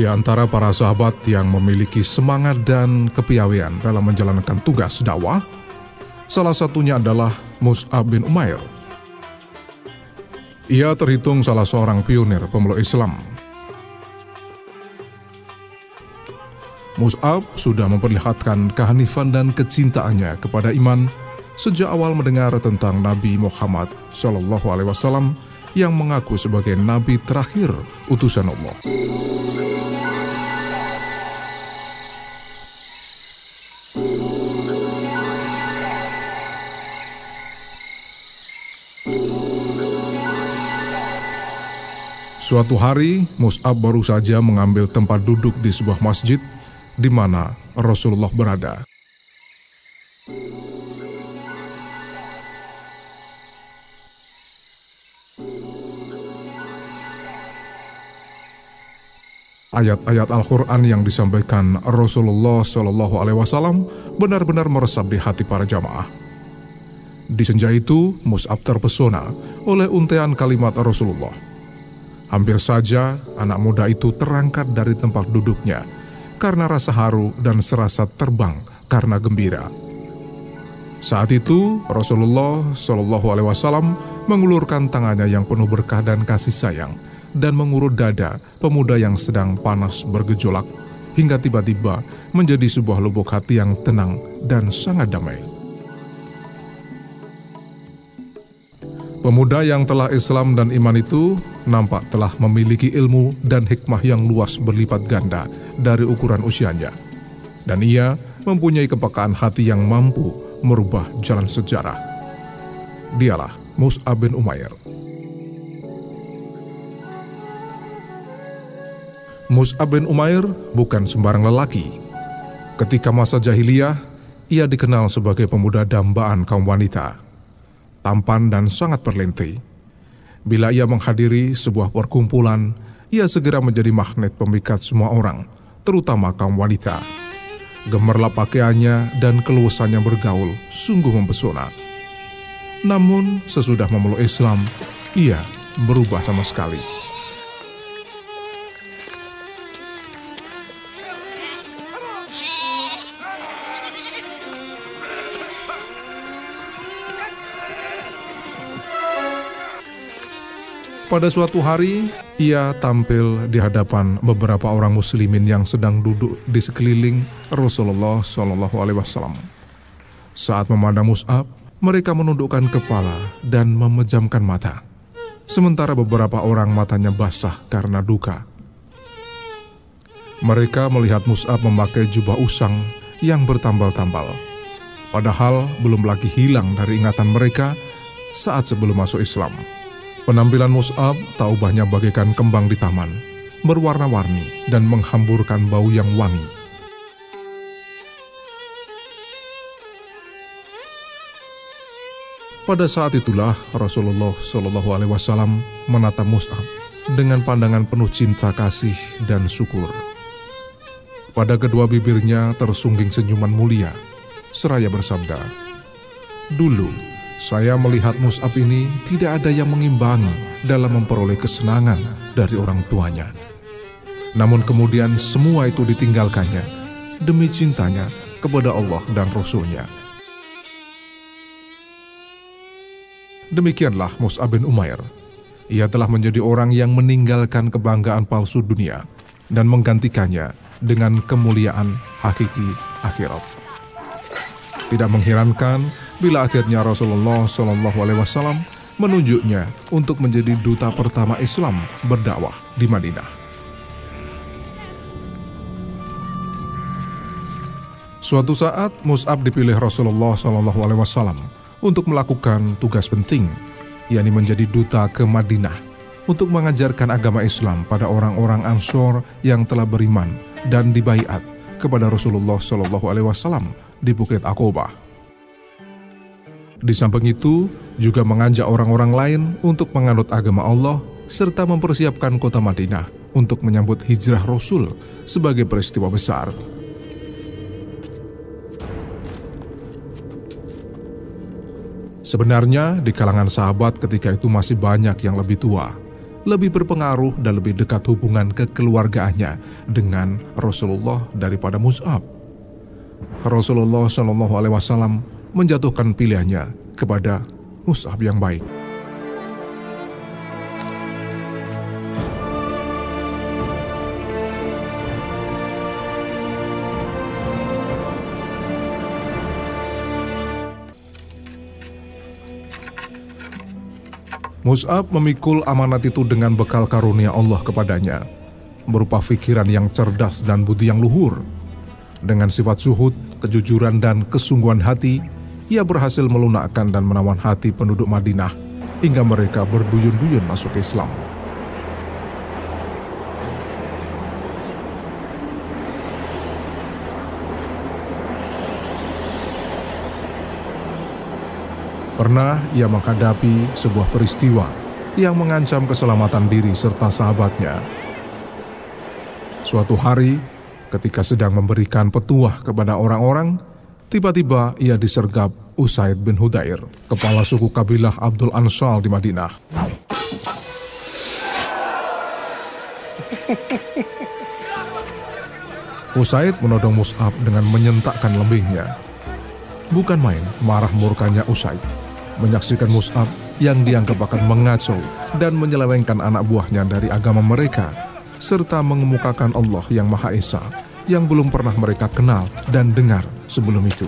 Di antara para sahabat yang memiliki semangat dan kepiawaian dalam menjalankan tugas dakwah, salah satunya adalah Mus'ab bin Umair. Ia terhitung salah seorang pionir pemeluk Islam. Mus'ab sudah memperlihatkan kehanifan dan kecintaannya kepada iman sejak awal mendengar tentang Nabi Muhammad Wasallam yang mengaku sebagai nabi terakhir utusan Allah. Suatu hari, Mus'ab baru saja mengambil tempat duduk di sebuah masjid di mana Rasulullah berada. Ayat-ayat Al-Quran yang disampaikan Rasulullah Shallallahu Alaihi Wasallam benar-benar meresap di hati para jamaah. Di senja itu, Mus'ab terpesona oleh untean kalimat Rasulullah Hampir saja anak muda itu terangkat dari tempat duduknya karena rasa haru dan serasa terbang karena gembira. Saat itu Rasulullah Shallallahu Alaihi Wasallam mengulurkan tangannya yang penuh berkah dan kasih sayang dan mengurut dada pemuda yang sedang panas bergejolak hingga tiba-tiba menjadi sebuah lubuk hati yang tenang dan sangat damai. Pemuda yang telah Islam dan iman itu nampak telah memiliki ilmu dan hikmah yang luas berlipat ganda dari ukuran usianya. Dan ia mempunyai kepekaan hati yang mampu merubah jalan sejarah. Dialah Mus'ab bin Umair. Mus'ab bin Umair bukan sembarang lelaki. Ketika masa jahiliyah, ia dikenal sebagai pemuda dambaan kaum wanita tampan dan sangat perlente. Bila ia menghadiri sebuah perkumpulan, ia segera menjadi magnet pemikat semua orang, terutama kaum wanita. Gemerlap pakaiannya dan keluasannya bergaul sungguh mempesona. Namun sesudah memeluk Islam, ia berubah sama sekali. Pada suatu hari, ia tampil di hadapan beberapa orang muslimin yang sedang duduk di sekeliling Rasulullah Shallallahu Alaihi Wasallam. Saat memandang Mus'ab, mereka menundukkan kepala dan memejamkan mata. Sementara beberapa orang matanya basah karena duka. Mereka melihat Mus'ab memakai jubah usang yang bertambal-tambal. Padahal belum lagi hilang dari ingatan mereka saat sebelum masuk Islam. Penampilan Mus'ab tak ubahnya bagaikan kembang di taman, berwarna-warni dan menghamburkan bau yang wangi. Pada saat itulah Rasulullah Shallallahu Alaihi Wasallam menatap Mus'ab dengan pandangan penuh cinta kasih dan syukur. Pada kedua bibirnya tersungging senyuman mulia, seraya bersabda, Dulu saya melihat Mus'ab ini tidak ada yang mengimbangi dalam memperoleh kesenangan dari orang tuanya. Namun kemudian semua itu ditinggalkannya demi cintanya kepada Allah dan Rasulnya. Demikianlah Mus'ab bin Umair. Ia telah menjadi orang yang meninggalkan kebanggaan palsu dunia dan menggantikannya dengan kemuliaan hakiki akhirat. Tidak mengherankan bila akhirnya Rasulullah Shallallahu Alaihi Wasallam menunjuknya untuk menjadi duta pertama Islam berdakwah di Madinah. Suatu saat Mus'ab dipilih Rasulullah Shallallahu Alaihi Wasallam untuk melakukan tugas penting, yakni menjadi duta ke Madinah untuk mengajarkan agama Islam pada orang-orang Ansor yang telah beriman dan dibaiat kepada Rasulullah Shallallahu Alaihi Wasallam di Bukit Aqobah. Di samping itu, juga mengajak orang-orang lain untuk menganut agama Allah serta mempersiapkan kota Madinah untuk menyambut hijrah Rasul sebagai peristiwa besar. Sebenarnya di kalangan sahabat ketika itu masih banyak yang lebih tua, lebih berpengaruh dan lebih dekat hubungan kekeluargaannya dengan Rasulullah daripada Mus'ab. Rasulullah Shallallahu Alaihi Wasallam menjatuhkan pilihannya kepada Mus'ab yang baik. Mus'ab memikul amanat itu dengan bekal karunia Allah kepadanya, berupa pikiran yang cerdas dan budi yang luhur. Dengan sifat suhud, kejujuran, dan kesungguhan hati, ia berhasil melunakkan dan menawan hati penduduk Madinah hingga mereka berduyun-duyun masuk Islam. Pernah ia menghadapi sebuah peristiwa yang mengancam keselamatan diri serta sahabatnya. Suatu hari, ketika sedang memberikan petuah kepada orang-orang, tiba-tiba ia disergap Usaid bin Hudair, kepala suku kabilah Abdul Ansal di Madinah. Usaid menodong Mus'ab dengan menyentakkan lembingnya. Bukan main marah murkanya Usaid menyaksikan Mus'ab yang dianggap akan mengacau dan menyelewengkan anak buahnya dari agama mereka, serta mengemukakan Allah yang Maha Esa yang belum pernah mereka kenal dan dengar sebelum itu.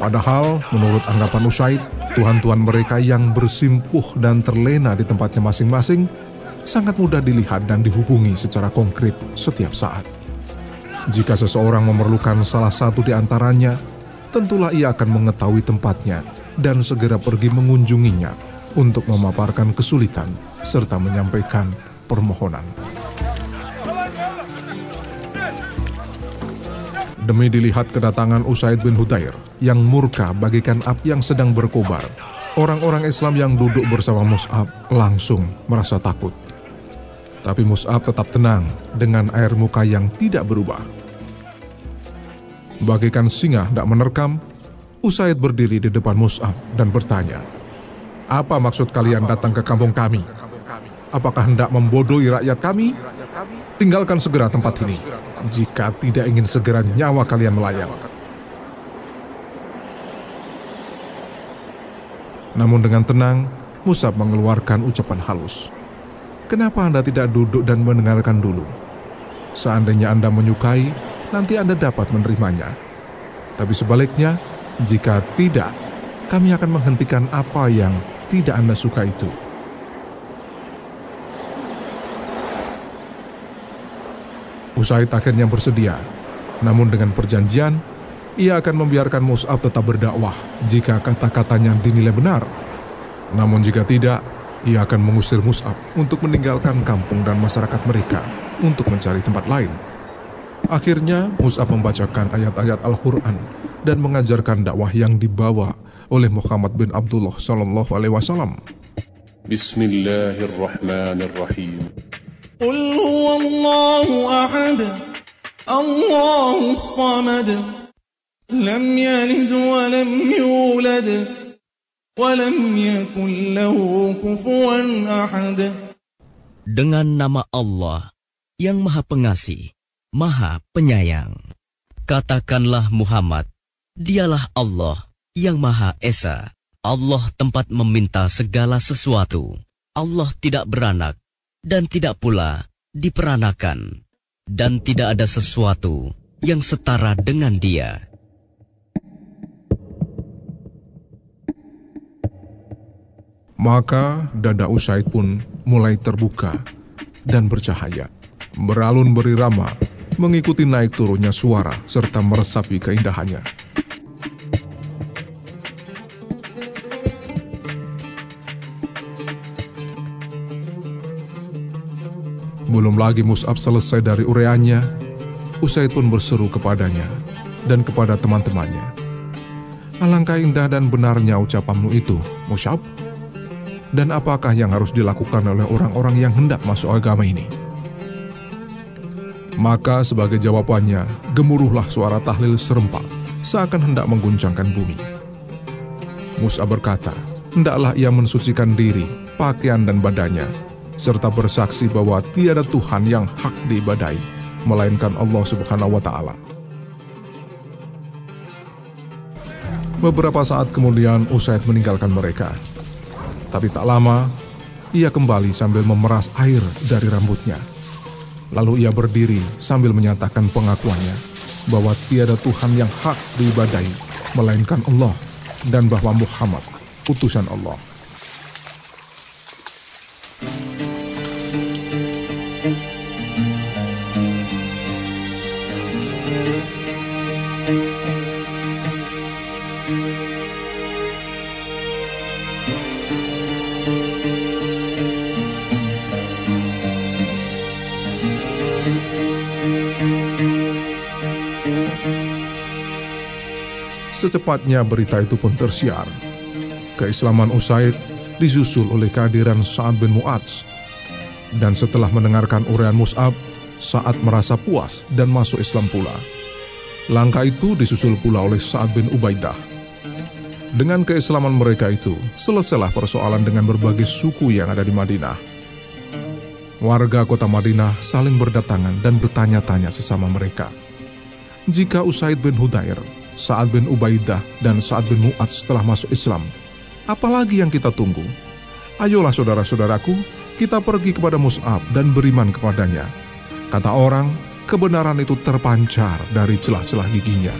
Padahal, menurut anggapan Usaid, Tuhan-Tuhan mereka yang bersimpuh dan terlena di tempatnya masing-masing sangat mudah dilihat dan dihubungi secara konkret setiap saat. Jika seseorang memerlukan salah satu di antaranya, tentulah ia akan mengetahui tempatnya dan segera pergi mengunjunginya untuk memaparkan kesulitan serta menyampaikan permohonan. Demi dilihat kedatangan Usaid bin Hudair yang murka bagikan api yang sedang berkobar, orang-orang Islam yang duduk bersama Mus'ab langsung merasa takut. Tapi Mus'ab tetap tenang dengan air muka yang tidak berubah. Bagikan singa tidak menerkam, Usaid berdiri di depan Mus'ab dan bertanya, Apa maksud kalian datang ke kampung kami? Apakah hendak membodohi rakyat kami? Tinggalkan segera tempat ini, jika tidak ingin segera nyawa kalian melayang. Namun dengan tenang, Musab mengeluarkan ucapan halus. Kenapa Anda tidak duduk dan mendengarkan dulu? Seandainya Anda menyukai, nanti Anda dapat menerimanya. Tapi sebaliknya, jika tidak, kami akan menghentikan apa yang tidak Anda suka itu. Usaid akhirnya bersedia, namun dengan perjanjian, ia akan membiarkan Mus'ab tetap berdakwah jika kata-katanya dinilai benar. Namun jika tidak, ia akan mengusir Mus'ab untuk meninggalkan kampung dan masyarakat mereka untuk mencari tempat lain. Akhirnya, Mus'ab membacakan ayat-ayat Al-Quran dan mengajarkan dakwah yang dibawa oleh Muhammad bin Abdullah Sallallahu Alaihi Wasallam. Bismillahirrahmanirrahim. Dengan nama Allah yang Maha Pengasih, Maha Penyayang. Katakanlah Muhammad, Dialah Allah yang Maha Esa. Allah tempat meminta segala sesuatu. Allah tidak beranak dan tidak pula diperanakan. Dan tidak ada sesuatu yang setara dengan dia. Maka dada Usaid pun mulai terbuka dan bercahaya. Beralun berirama, mengikuti naik turunnya suara serta meresapi keindahannya. Belum lagi Mus'ab selesai dari ureannya, Usaid pun berseru kepadanya dan kepada teman-temannya. Alangkah indah dan benarnya ucapanmu itu, Mus'ab. Dan apakah yang harus dilakukan oleh orang-orang yang hendak masuk agama ini? Maka sebagai jawabannya, gemuruhlah suara tahlil serempak, seakan hendak mengguncangkan bumi. Musa berkata, hendaklah ia mensucikan diri, pakaian dan badannya, serta bersaksi bahwa tiada Tuhan yang hak diibadai, melainkan Allah Subhanahu wa Ta'ala. Beberapa saat kemudian Usaid meninggalkan mereka, tapi tak lama ia kembali sambil memeras air dari rambutnya. Lalu ia berdiri sambil menyatakan pengakuannya bahwa tiada Tuhan yang hak diibadai, melainkan Allah, dan bahwa Muhammad utusan Allah. Secepatnya berita itu pun tersiar. Keislaman Usaid disusul oleh kehadiran Sa'ad bin Mu'adz. Dan setelah mendengarkan uraian Mus'ab, Sa'ad merasa puas dan masuk Islam pula. Langkah itu disusul pula oleh Sa'ad bin Ubaidah. Dengan keislaman mereka itu, selesailah persoalan dengan berbagai suku yang ada di Madinah. Warga kota Madinah saling berdatangan dan bertanya-tanya sesama mereka. Jika Usaid bin Hudair Sa'ad bin Ubaidah dan Sa'ad bin Mu'ad setelah masuk Islam. Apalagi yang kita tunggu? Ayolah saudara-saudaraku, kita pergi kepada Mus'ab dan beriman kepadanya. Kata orang, kebenaran itu terpancar dari celah-celah giginya.